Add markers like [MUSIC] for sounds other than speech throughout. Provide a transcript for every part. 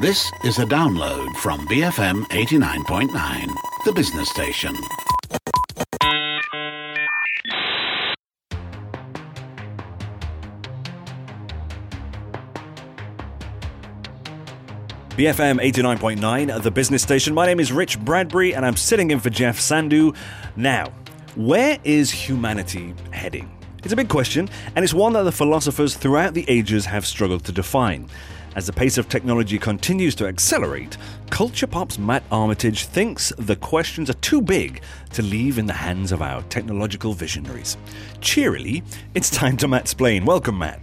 This is a download from BFM 89.9, the business station. BFM 89.9, the business station. My name is Rich Bradbury and I'm sitting in for Jeff Sandhu. Now, where is humanity heading? It's a big question, and it's one that the philosophers throughout the ages have struggled to define. As the pace of technology continues to accelerate, Kulturpop's Matt Armitage thinks the questions are too big to leave in the hands of our technological visionaries. Cheerily, it's time to Matt explain. Welcome, Matt.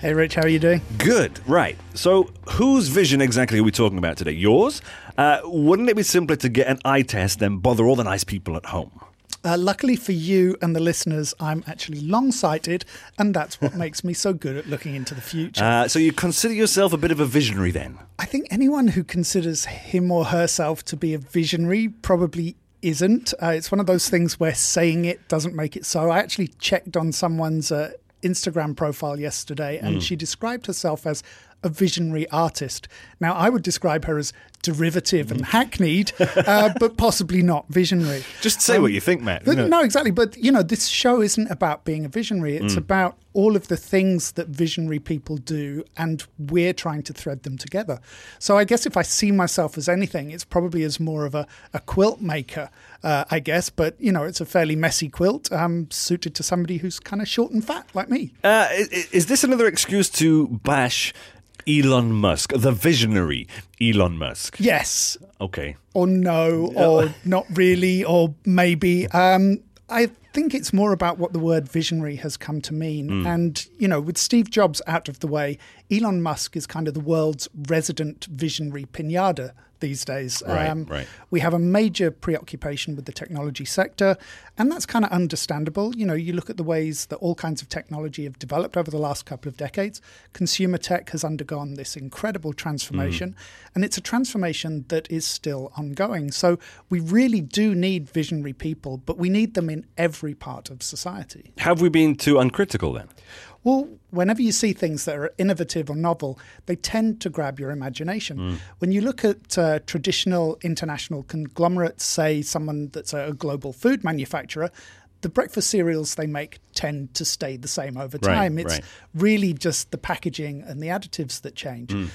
Hey, Rich, how are you doing? Good, right. So, whose vision exactly are we talking about today? Yours? Uh, wouldn't it be simpler to get an eye test than bother all the nice people at home? Uh, luckily for you and the listeners, I'm actually long sighted, and that's what [LAUGHS] makes me so good at looking into the future. Uh, so, you consider yourself a bit of a visionary then? I think anyone who considers him or herself to be a visionary probably isn't. Uh, it's one of those things where saying it doesn't make it so. I actually checked on someone's uh, Instagram profile yesterday, and mm. she described herself as a visionary artist. Now, I would describe her as derivative and hackneyed, uh, [LAUGHS] but possibly not visionary. Just say um, what you think, Matt. No, exactly. But, you know, this show isn't about being a visionary. It's mm. about all of the things that visionary people do, and we're trying to thread them together. So I guess if I see myself as anything, it's probably as more of a, a quilt maker, uh, I guess. But, you know, it's a fairly messy quilt um, suited to somebody who's kind of short and fat like me. Uh, is this another excuse to bash Elon Musk, the visionary Elon Musk. Yes. Okay. Or no, or not really, or maybe. Um, I think it's more about what the word visionary has come to mean. Mm. And, you know, with Steve Jobs out of the way, Elon Musk is kind of the world's resident visionary pinata these days. Right, um, right. We have a major preoccupation with the technology sector, and that's kind of understandable. You know, you look at the ways that all kinds of technology have developed over the last couple of decades. Consumer tech has undergone this incredible transformation, mm. and it's a transformation that is still ongoing. So we really do need visionary people, but we need them in every part of society. Have we been too uncritical then? Well, whenever you see things that are innovative or novel, they tend to grab your imagination. Mm. When you look at uh, traditional international conglomerates, say someone that's a global food manufacturer, the breakfast cereals they make tend to stay the same over time. Right, it's right. really just the packaging and the additives that change. Mm.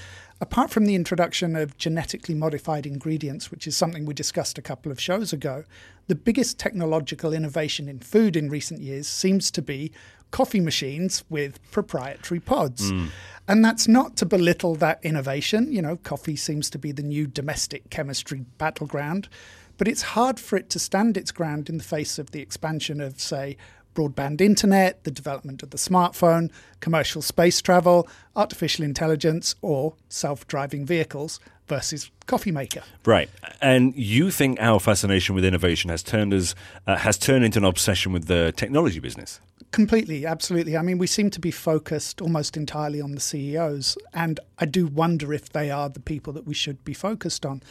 Apart from the introduction of genetically modified ingredients, which is something we discussed a couple of shows ago, the biggest technological innovation in food in recent years seems to be coffee machines with proprietary pods. Mm. And that's not to belittle that innovation. You know, coffee seems to be the new domestic chemistry battleground, but it's hard for it to stand its ground in the face of the expansion of, say, broadband internet, the development of the smartphone, commercial space travel, artificial intelligence, or self driving vehicles versus coffee maker. Right, and you think our fascination with innovation has turned us uh, has turned into an obsession with the technology business? Completely, absolutely. I mean, we seem to be focused almost entirely on the CEOs, and I do wonder if they are the people that we should be focused on.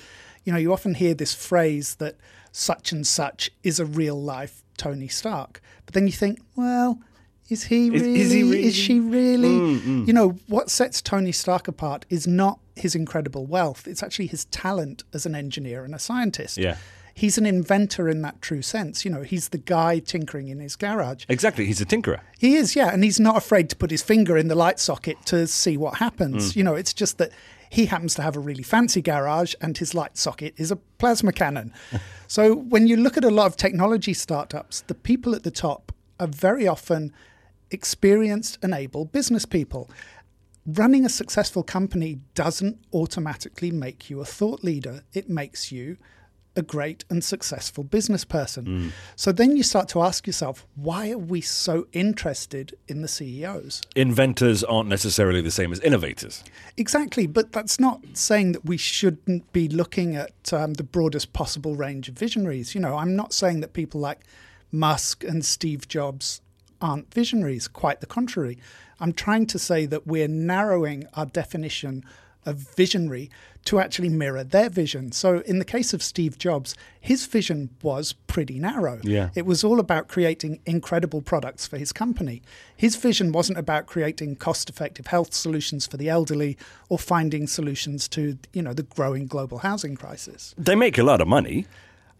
You know, you often hear this phrase that such and such is a real life Tony Stark, but then you think, well, is he really? Is, is, he really? is she really? Mm, mm. You know, what sets Tony Stark apart is not his incredible wealth, it's actually his talent as an engineer and a scientist. Yeah he's an inventor in that true sense. You know, he's the guy tinkering in his garage. Exactly, he's a tinkerer. He is, yeah, and he's not afraid to put his finger in the light socket to see what happens. Mm. You know, it's just that he happens to have a really fancy garage and his light socket is a plasma cannon. [LAUGHS] so when you look at a lot of technology startups, the people at the top are very often experienced and able business people. Running a successful company doesn't automatically make you a thought leader. It makes you a great and successful business person. Mm. So then you start to ask yourself, why are we so interested in the CEOs? Inventors aren't necessarily the same as innovators. Exactly, but that's not saying that we shouldn't be looking at um, the broadest possible range of visionaries. You know, I'm not saying that people like Musk and Steve Jobs aren't visionaries, quite the contrary. I'm trying to say that we're narrowing our definition a visionary to actually mirror their vision. So, in the case of Steve Jobs, his vision was pretty narrow. Yeah. It was all about creating incredible products for his company. His vision wasn't about creating cost-effective health solutions for the elderly or finding solutions to, you know, the growing global housing crisis. They make a lot of money.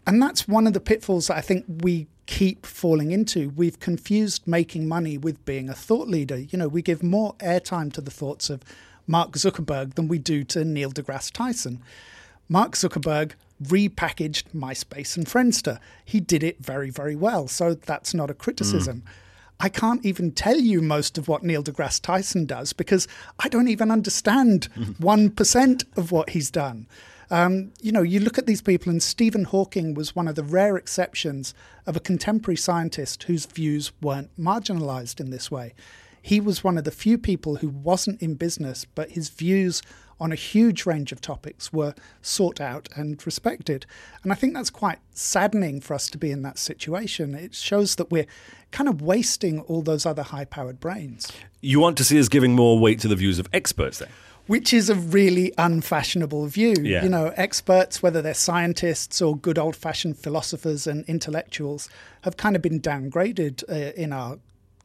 And that's one of the pitfalls that I think we keep falling into. We've confused making money with being a thought leader. You know, we give more airtime to the thoughts of Mark Zuckerberg than we do to Neil deGrasse Tyson. Mark Zuckerberg repackaged MySpace and Friendster. He did it very, very well. So that's not a criticism. Mm. I can't even tell you most of what Neil deGrasse Tyson does because I don't even understand [LAUGHS] 1% of what he's done. Um, you know, you look at these people, and Stephen Hawking was one of the rare exceptions of a contemporary scientist whose views weren't marginalized in this way. He was one of the few people who wasn't in business, but his views on a huge range of topics were sought out and respected. And I think that's quite saddening for us to be in that situation. It shows that we're kind of wasting all those other high powered brains. You want to see us giving more weight to the views of experts then? Which is a really unfashionable view. Yeah. You know, experts, whether they're scientists or good old fashioned philosophers and intellectuals, have kind of been downgraded uh, in our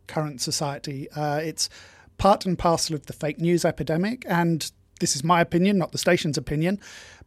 current society. Uh, it's part and parcel of the fake news epidemic. And this is my opinion, not the station's opinion.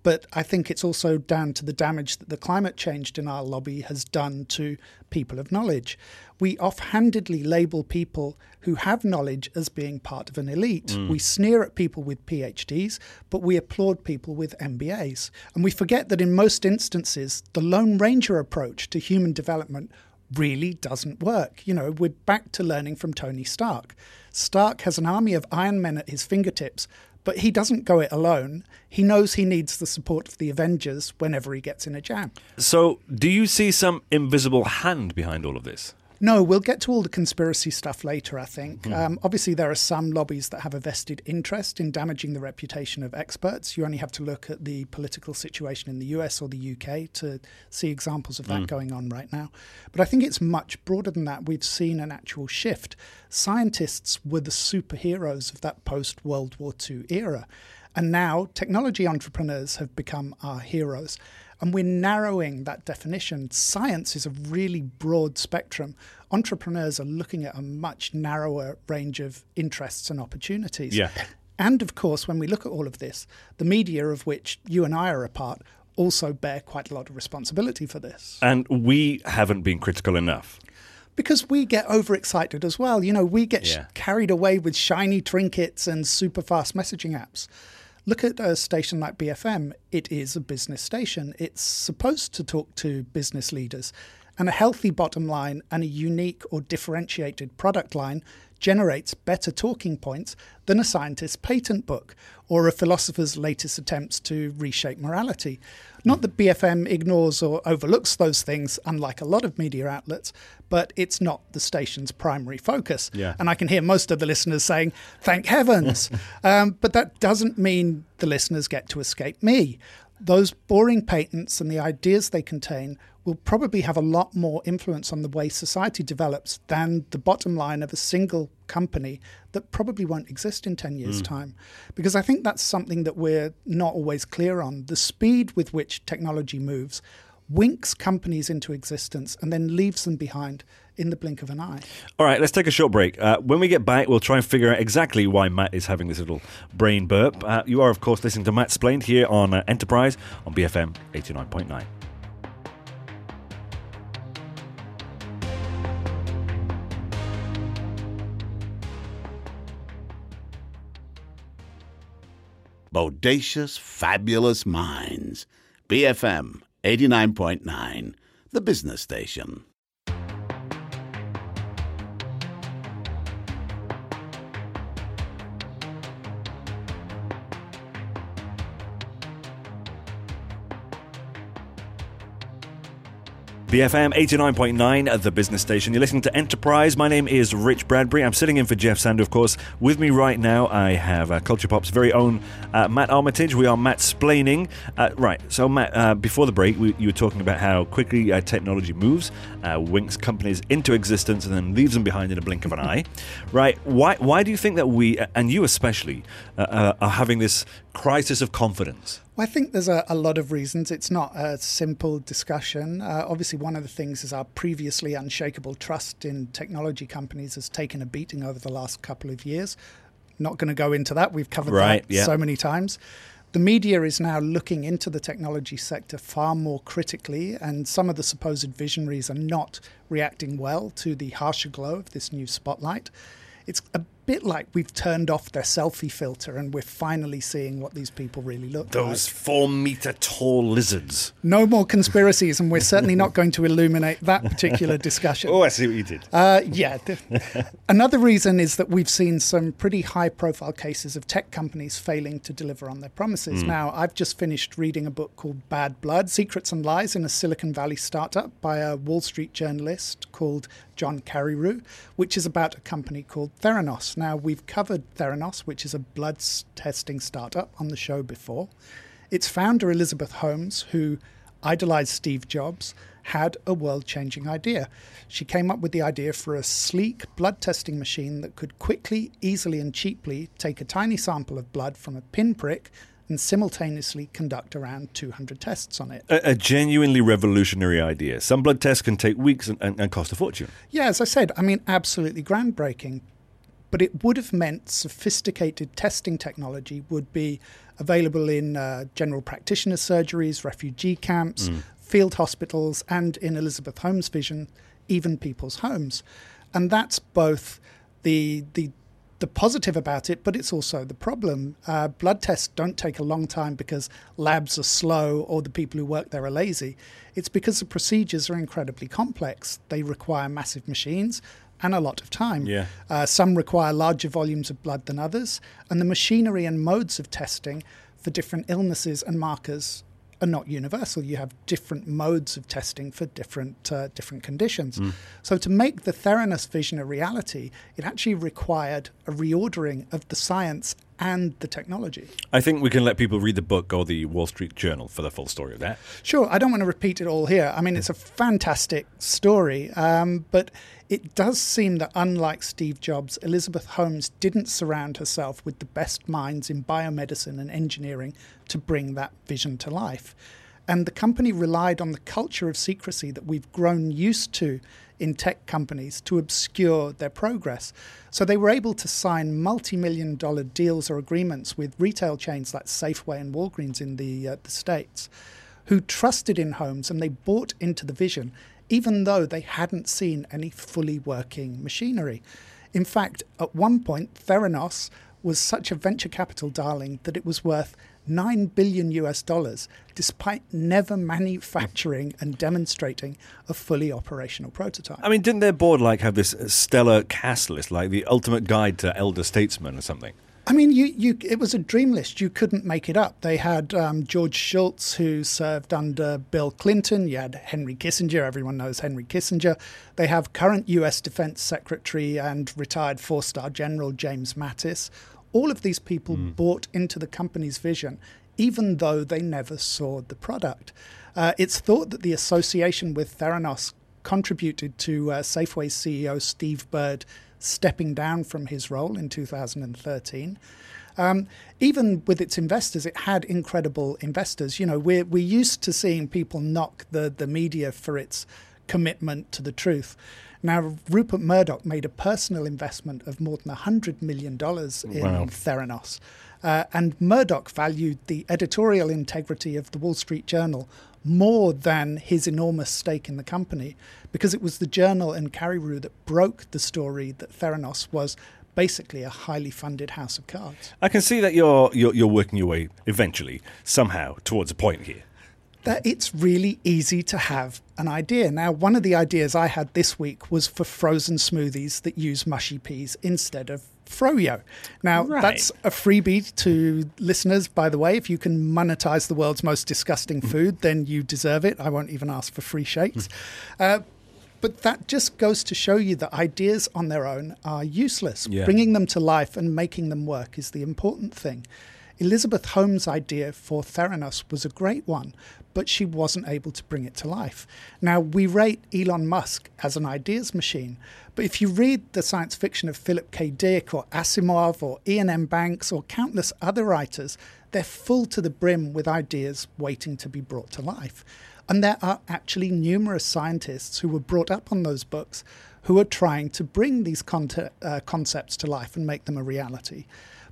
But I think it's also down to the damage that the climate change denial lobby has done to people of knowledge. We offhandedly label people who have knowledge as being part of an elite. Mm. We sneer at people with PhDs, but we applaud people with MBAs. And we forget that in most instances, the Lone Ranger approach to human development really doesn't work. You know, we're back to learning from Tony Stark. Stark has an army of Iron Men at his fingertips, but he doesn't go it alone. He knows he needs the support of the Avengers whenever he gets in a jam. So, do you see some invisible hand behind all of this? No, we'll get to all the conspiracy stuff later, I think. Mm. Um, obviously, there are some lobbies that have a vested interest in damaging the reputation of experts. You only have to look at the political situation in the US or the UK to see examples of that mm. going on right now. But I think it's much broader than that. We've seen an actual shift. Scientists were the superheroes of that post World War II era. And now technology entrepreneurs have become our heroes. And we're narrowing that definition. Science is a really broad spectrum. Entrepreneurs are looking at a much narrower range of interests and opportunities. Yeah. And of course, when we look at all of this, the media of which you and I are a part also bear quite a lot of responsibility for this. And we haven't been critical enough because we get overexcited as well. You know, we get yeah. sh- carried away with shiny trinkets and super fast messaging apps. Look at a station like BFM. It is a business station. It's supposed to talk to business leaders. And a healthy bottom line and a unique or differentiated product line generates better talking points than a scientist's patent book or a philosopher's latest attempts to reshape morality. Not that BFM ignores or overlooks those things, unlike a lot of media outlets, but it's not the station's primary focus. Yeah. And I can hear most of the listeners saying, thank heavens. [LAUGHS] um, but that doesn't mean the listeners get to escape me. Those boring patents and the ideas they contain will probably have a lot more influence on the way society develops than the bottom line of a single company that probably won't exist in 10 years' mm. time. Because I think that's something that we're not always clear on. The speed with which technology moves winks companies into existence and then leaves them behind in the blink of an eye. All right, let's take a short break. Uh, when we get back, we'll try and figure out exactly why Matt is having this little brain burp. Uh, you are, of course, listening to Matt Splained here on uh, Enterprise on BFM 89.9. Bodacious, fabulous minds. BFM 89.9, the business station. BFM 89.9, the business station. You're listening to Enterprise. My name is Rich Bradbury. I'm sitting in for Jeff Sandhu, of course. With me right now, I have uh, Kulturpop's very own uh, Matt Armitage. We are Matt Splaining. Uh, right, so Matt, uh, before the break, we, you were talking about how quickly uh, technology moves, uh, winks companies into existence, and then leaves them behind in a blink of an [LAUGHS] eye. Right, why, why do you think that we, and you especially, are having this crisis of confidence? Well, I think there's a, a, lot of reasons. It's not a simple discussion. Uh, obviously, one of the things is our previously unshakable trust in technology companies has taken a beating over the last couple of years. Not going to go into that. We've covered right, that yeah. so many times. The media is now looking into the technology sector far more critically, and some of the supposed visionaries are not reacting well to the harsher glow of this new spotlight. It's a bit like we've turned off their selfie filter and we're finally seeing what these people really look like. Those four meter tall lizards. No more conspiracies, and we're certainly not going to illuminate that particular [LAUGHS] discussion. Oh, I see what you did. Uh, yeah. Another reason is that we've seen some pretty high profile cases of tech companies failing to deliver on their promises. Mm. Now, I've just finished reading a book called Bad Blood Secrets and Lies in a Silicon Valley Startup by a Wall Street journalist called John Carreyrou, which is about a company called Theranos. Now, we've covered Theranos, which is a blood testing startup, on the show before. Its founder, Elizabeth Holmes, who idolized Steve Jobs, had a world changing idea. She came up with the idea for a sleek blood testing machine that could quickly, easily, and cheaply take a tiny sample of blood from a pinprick and simultaneously conduct around 200 tests on it. A, a, genuinely revolutionary idea. Some blood tests can take weeks and, and, and cost a fortune. Yeah, as I said, I mean, absolutely groundbreaking. But it would have meant sophisticated testing technology would be available in uh, general practitioner surgeries, refugee camps, mm. field hospitals, and in Elizabeth Holmes' vision, even people's homes. And that's both the the the positive about it, but it's also the problem. Uh, blood tests don't take a long time because labs are slow or the people who work there are lazy. It's because the procedures are incredibly complex. They require massive machines and a lot of time. Yeah. Uh, some require larger volumes of blood than others, and the machinery and modes of testing for different illnesses and markers are not universal. You have different modes of testing for different uh, different conditions. Mm. So to make the Theranos vision a reality, it actually required a reordering of the science and the technology. I think we can let people read the book or the Wall Street Journal for the full story of that. Sure. I don't want to repeat it all here. I mean, it's a fantastic story, um, but it does seem that unlike Steve Jobs, Elizabeth Holmes didn't surround herself with the best minds in biomedicine and engineering to bring that vision to life. And the company relied on the culture of secrecy that we've grown used to in tech companies to obscure their progress. So they were able to sign multi million dollar deals or agreements with retail chains like Safeway and Walgreens in the, uh, the States who trusted in Holmes and they bought into the vision, even though they hadn't seen any fully working machinery. In fact, at one point, Theranos was such a venture capital darling that it was worth 9 billion US dollars, despite never manufacturing and demonstrating a fully operational prototype. I mean, didn't their board like have this stellar cast list, like the ultimate guide to elder statesmen or something? I mean, you, you, it was a dream list. You couldn't make it up. They had um, George Shultz, who served under Bill Clinton. You had Henry Kissinger. Everyone knows Henry Kissinger. They have current U.S. Defense Secretary and retired four star General James Mattis. All of these people mm. bought into the company's vision, even though they never saw the product. Uh, it's thought that the association with Theranos contributed to uh, Safeway's CEO Steve Burd stepping down from his role in 2013. Um, even with its investors, it had incredible investors. You know, we're, we're used to seeing people knock the, the media for its commitment to the truth. Now, Rupert Murdoch made a personal investment of more than $100 million in wow. Theranos. Uh, and Murdoch valued the editorial integrity of the Wall Street Journal more than his enormous stake in the company because it was the journal and Carreyrou that broke the story that Theranos was basically a highly funded house of cards. I can see that you're, you're, you're working your way eventually, somehow, towards a point here that it's really easy to have an idea. Now, one of the ideas I had this week was for frozen smoothies that use mushy peas instead of froyo. Now, right. that's a freebie to listeners, by the way. If you can monetize the world's most disgusting mm. food, then you deserve it. I won't even ask for free shakes. Mm. Uh, but that just goes to show you that ideas on their own are useless. Yeah. Bringing them to life and making them work is the important thing. Elizabeth Holmes' idea for Theranos was a great one, but she wasn't able to bring it to life. Now, we rate Elon Musk as an ideas machine, but if you read the science fiction of Philip K. Dick or Asimov or Iain M. Banks or countless other writers, they're full to the brim with ideas waiting to be brought to life. And there are actually numerous scientists who were brought up on those books who are trying to bring these uh, concepts to life and make them a reality.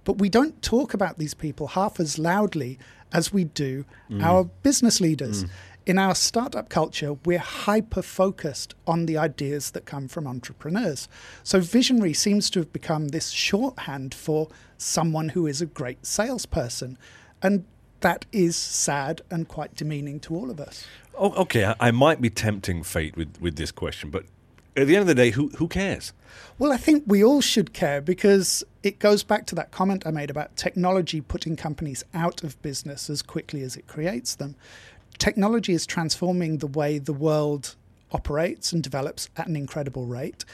But we don't talk about these people half as loudly as we do mm. our business leaders. Mm. In our startup culture, we're hyper focused on the ideas that come from entrepreneurs. So, visionary seems to have become this shorthand for someone who is a great salesperson. And that is sad and quite demeaning to all of us. Oh, okay, I might be tempting fate with, with this question, but at the end of the day, who, who cares? Well, I think we all should care because it goes back to that comment I made about technology putting companies out of business as quickly as it creates them. Technology is transforming the way the world operates and develops at an incredible rate.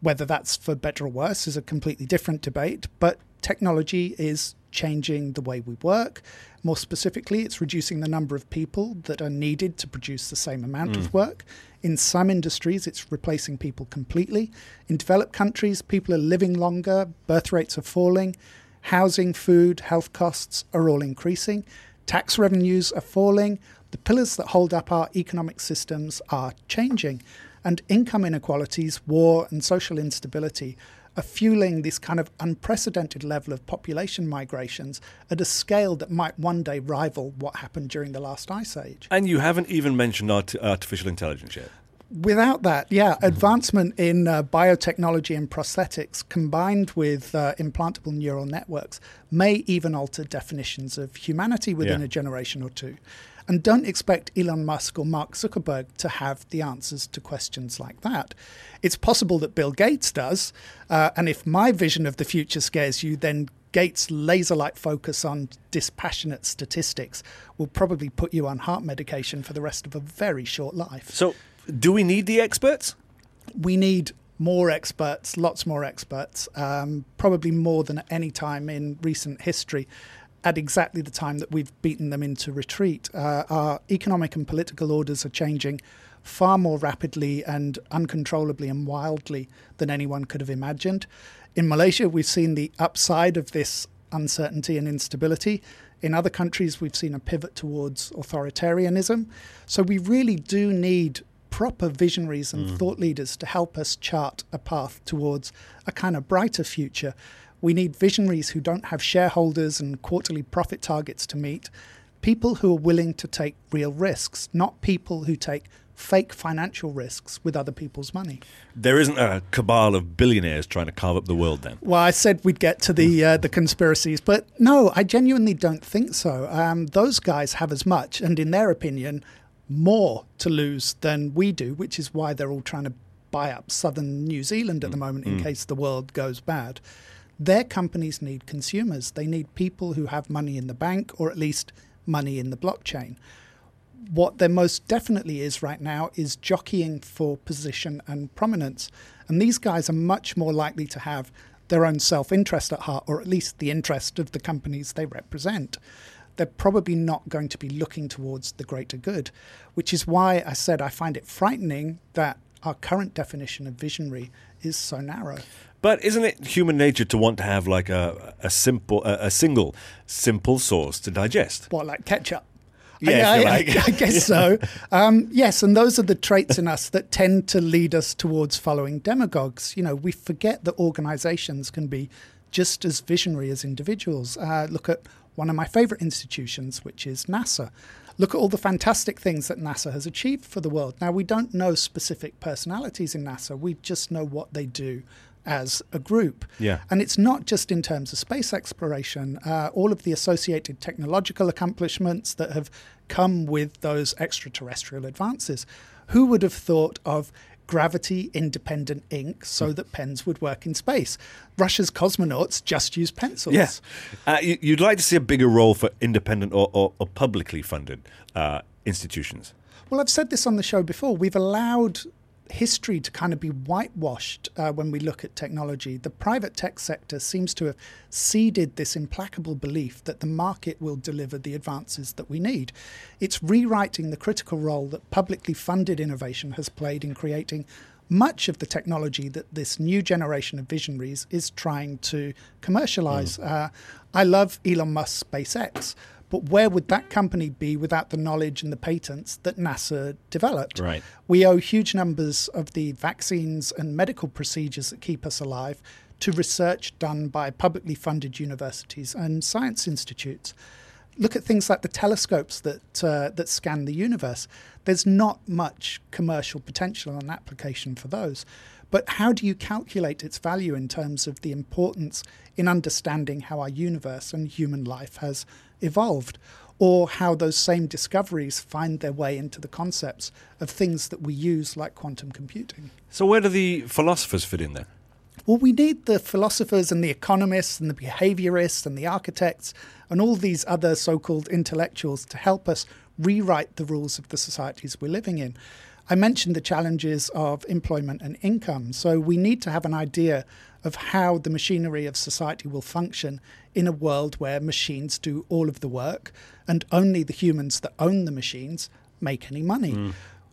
Whether that's for better or worse is a completely different debate, but technology is changing the way we work. More specifically, it's reducing the number of people that are needed to produce the same amount mm. of work. In some industries, it's replacing people completely. In developed countries, people are living longer, birth rates are falling, housing, food, health costs are all increasing, tax revenues are falling, the pillars that hold up our economic systems are changing, and income inequalities, war, and social instability are fueling this kind of unprecedented level of population migrations at a scale that might one day rival what happened during the last ice age. And you haven't even mentioned art- artificial intelligence yet. Without that, yeah, advancement in uh, biotechnology and prosthetics combined with uh, implantable neural networks may even alter definitions of humanity within yeah. a generation or two. And don't expect Elon Musk or Mark Zuckerberg to have the answers to questions like that. It's possible that Bill Gates does. Uh, and if my vision of the future scares you, then Gates' laser like focus on dispassionate statistics will probably put you on heart medication for the rest of a very short life. So, do we need the experts? We need more experts, lots more experts, um, probably more than at any time in recent history at exactly the time that we've beaten them into retreat. Uh, our economic and political orders are changing far more rapidly and uncontrollably and wildly than anyone could have imagined. In Malaysia, we've seen the upside of this uncertainty and instability. In other countries, we've seen a pivot towards authoritarianism. So we really do need proper visionaries and mm. thought leaders to help us chart a path towards a kind of brighter future we need visionaries who don't have shareholders and quarterly profit targets to meet, people who are willing to take real risks, not people who take fake financial risks with other people's money. There isn't a cabal of billionaires trying to carve up the world then. Well, I said we'd get to the uh, the conspiracies, but no, I genuinely don't think so. Um, those guys have as much, and in their opinion, more to lose than we do, which is why they're all trying to buy up southern New Zealand at the mm. moment in mm. case the world goes bad. Their companies need consumers. They need people who have money in the bank or at least money in the blockchain. What there most definitely is right now is jockeying for position and prominence. And these guys are much more likely to have their own self interest at heart, or at least the interest of the companies they represent. They're probably not going to be looking towards the greater good, which is why I said I find it frightening that our current definition of visionary is so narrow. But isn't it human nature to want to have like a, a simple, a, a single, simple source to digest? What, like ketchup? Yeah, I, like. I, I, guess [LAUGHS] so. Um, yes, and those are the traits in us that tend to lead us towards following demagogues. You know, we forget that organizations can be just as visionary as individuals. Uh, look at one of my favorite institutions, which is NASA. Look at all the fantastic things that NASA has achieved for the world. Now, we don't know specific personalities in NASA, we just know what they do as a group. Yeah. And it's not just in terms of space exploration, uh, all of the associated technological accomplishments that have come with those extraterrestrial advances. Who would have thought of gravity independent ink so that pens would work in space. Russia's cosmonauts just use pencils. Yeah. Uh, you'd like to see a bigger role for independent or, or, or publicly funded uh, institutions. Well, I've said this on the show before. We've allowed history to kind of be whitewashed uh, when we look at technology. The private tech sector seems to have seeded this implacable belief that the market will deliver the advances that we need. It's rewriting the critical role that publicly funded innovation has played in creating much of the technology that this new generation of visionaries is trying to commercialize. Mm. Uh, I love Elon Musk's SpaceX, but where would that company be without the knowledge and the patents that NASA developed? Right. We owe huge numbers of the vaccines and medical procedures that keep us alive to research done by publicly funded universities and science institutes. Look at things like the telescopes that uh, that scan the universe. There's not much commercial potential and application for those. But how do you calculate its value in terms of the importance in understanding how our universe and human life has evolved? Or how those same discoveries find their way into the concepts of things that we use, like quantum computing? So, where do the philosophers fit in there? Well, we need the philosophers and the economists and the behaviorists and the architects and all these other so called intellectuals to help us rewrite the rules of the societies we're living in. I mentioned the challenges of employment and income. So we need to have an idea of how the machinery of society will function in a world where machines do all of the work and only the humans that own the machines make any money. Mm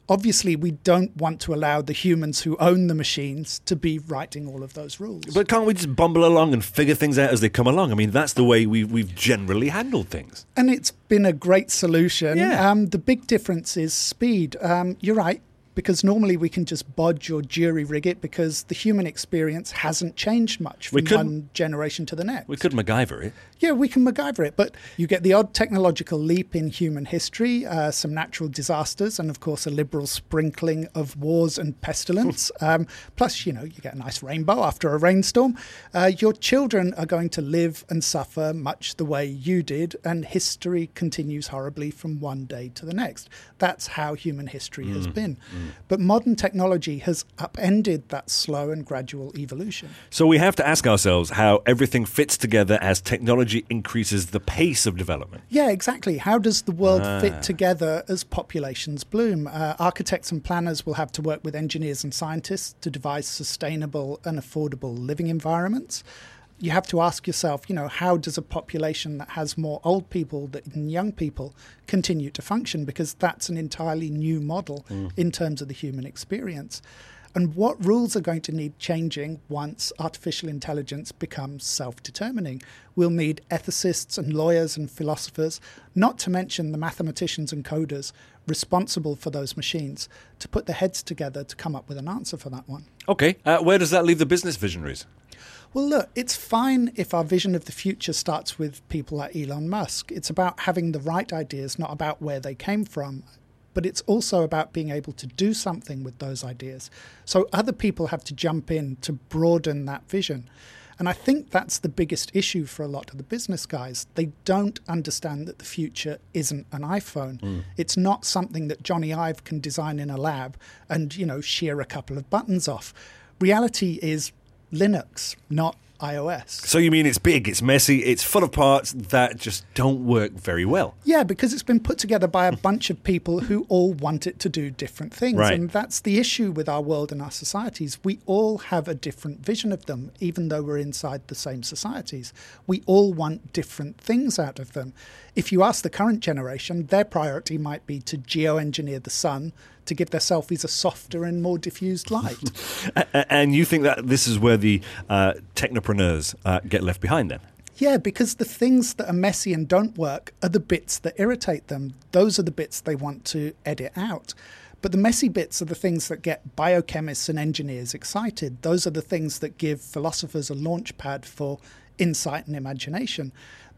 obviously we don't want to allow the humans who own the machines to be writing all of those rules. But can't we just bumble along and figure things out as they come along? I mean, that's the way we, we've generally handled things. And it's been a great solution. Yeah. Um, the big difference is speed. Um, you're right because normally we can just bodge or jury rig it because the human experience hasn't changed much from one generation to the next. We could MacGyver it. Yeah, we can MacGyver it, but you get the odd technological leap in human history, uh, some natural disasters, and of course a liberal sprinkling of wars and pestilence. [LAUGHS] um, plus, you know, you get a nice rainbow after a rainstorm. Uh, your children are going to live and suffer much the way you did, and history continues horribly from one day to the next. That's how human history mm. has been. Mm. But modern technology has upended that slow and gradual evolution. So we have to ask ourselves how everything fits together as technology increases the pace of development. Yeah, exactly. How does the world ah. fit together as populations bloom? Uh, architects and planners will have to work with engineers and scientists to devise sustainable and affordable living environments you have to ask yourself, you know, how does a population that has more old people than young people continue to function? Because that's an entirely new model mm. in terms of the human experience. And what rules are going to need changing once artificial intelligence becomes self determining? We'll need ethicists and lawyers and philosophers, not to mention the mathematicians and coders responsible for those machines, to put their heads together to come up with an answer for that one. Okay, uh, where does that leave the business visionaries? Well, look, it's fine if our vision of the future starts with people like Elon Musk. It's about having the right ideas, not about where they came from. But it's also about being able to do something with those ideas. So other people have to jump in to broaden that vision. And I think that's the biggest issue for a lot of the business guys. They don't understand that the future isn't an iPhone. Mm. It's not something that Jony Ive can design in a lab and, you know, shear a couple of buttons off. Reality is Linux, not iOS. So you mean it's big, it's messy, it's full of parts that just don't work very well? Yeah, because it's been put together by a hmm. bunch of people who all want it to do different things. Right. And that's the issue with our world and our societies. We all have a different vision of them, even though we're inside the same societies. We all want different things out of them. If you ask the current generation, their priority might be to geoengineer the sun to give their selfies a softer and more diffused light. [LAUGHS] and you think that this is where the uh, technopreneurs uh, get left behind then? Yeah, because the things that are messy and don't work are the bits that irritate them. Those are the bits they want to edit out. But the messy bits are the things that get biochemists and engineers excited. Those are the things that give philosophers a launch pad for insight and imagination.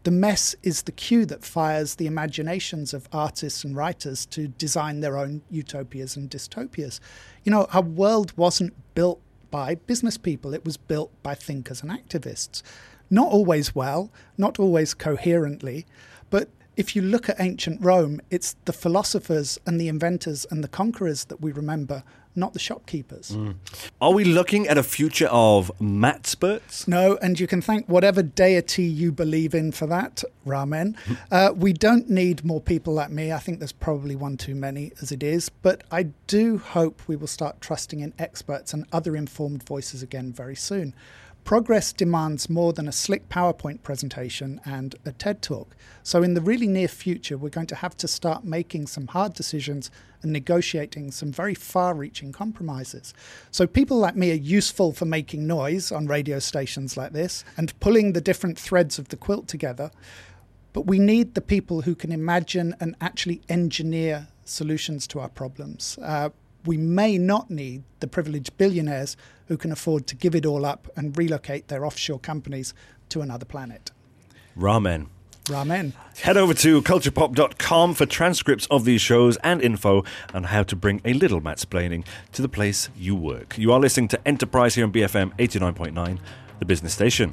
The mess is the cue that fires the imaginations of artists and writers to design their own utopias and dystopias. You know, our world wasn't built by business people, it was built by thinkers and activists. Not always well, not always coherently, but if you look at ancient Rome, it's the philosophers and the inventors and the conquerors that we remember, not the shopkeepers. Mm. Are we looking at a future of matspurts? No, and you can thank whatever deity you believe in for that, Ramen. uh, we don't need more people like me. I think there's probably one too many as it is, but I do hope we will start trusting in experts and other informed voices again very soon. Progress demands more than a slick PowerPoint presentation and a TED talk. So, in the really near future, we're going to have to start making some hard decisions and negotiating some very far reaching compromises. So, people like me are useful for making noise on radio stations like this and pulling the different threads of the quilt together. But we need the people who can imagine and actually engineer solutions to our problems. Uh, we may not need the privileged billionaires who can afford to give it all up and relocate their offshore companies to another planet. Ramen. Ramen. Head over to kulturpop.com for transcripts of these shows and info on how to bring a little matsplaining to the place you work. You are listening to Enterprise here on BFM 89.9, the business station.